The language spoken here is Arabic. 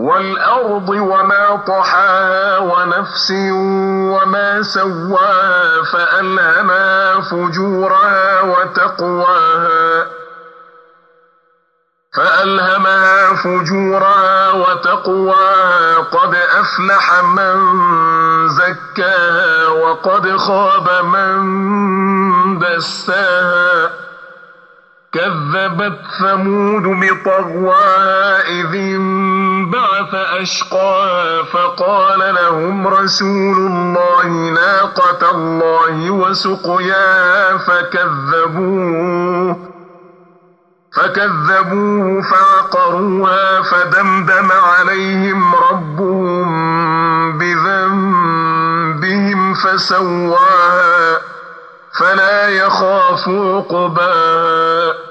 والأرض وما طحاها ونفس وما سواها فألهمها فجورها وتقواها فألهمها فجورها وتقواها قد أفلح من زكاها وقد خاب من دساها كذبت ثمود بطغواها إذ أشقاها فقال لهم رسول الله ناقة الله وسقياها فكذبوه فكذبوه فعقروها فدمدم عليهم ربهم بذنبهم فسواها فلا يخاف عقباها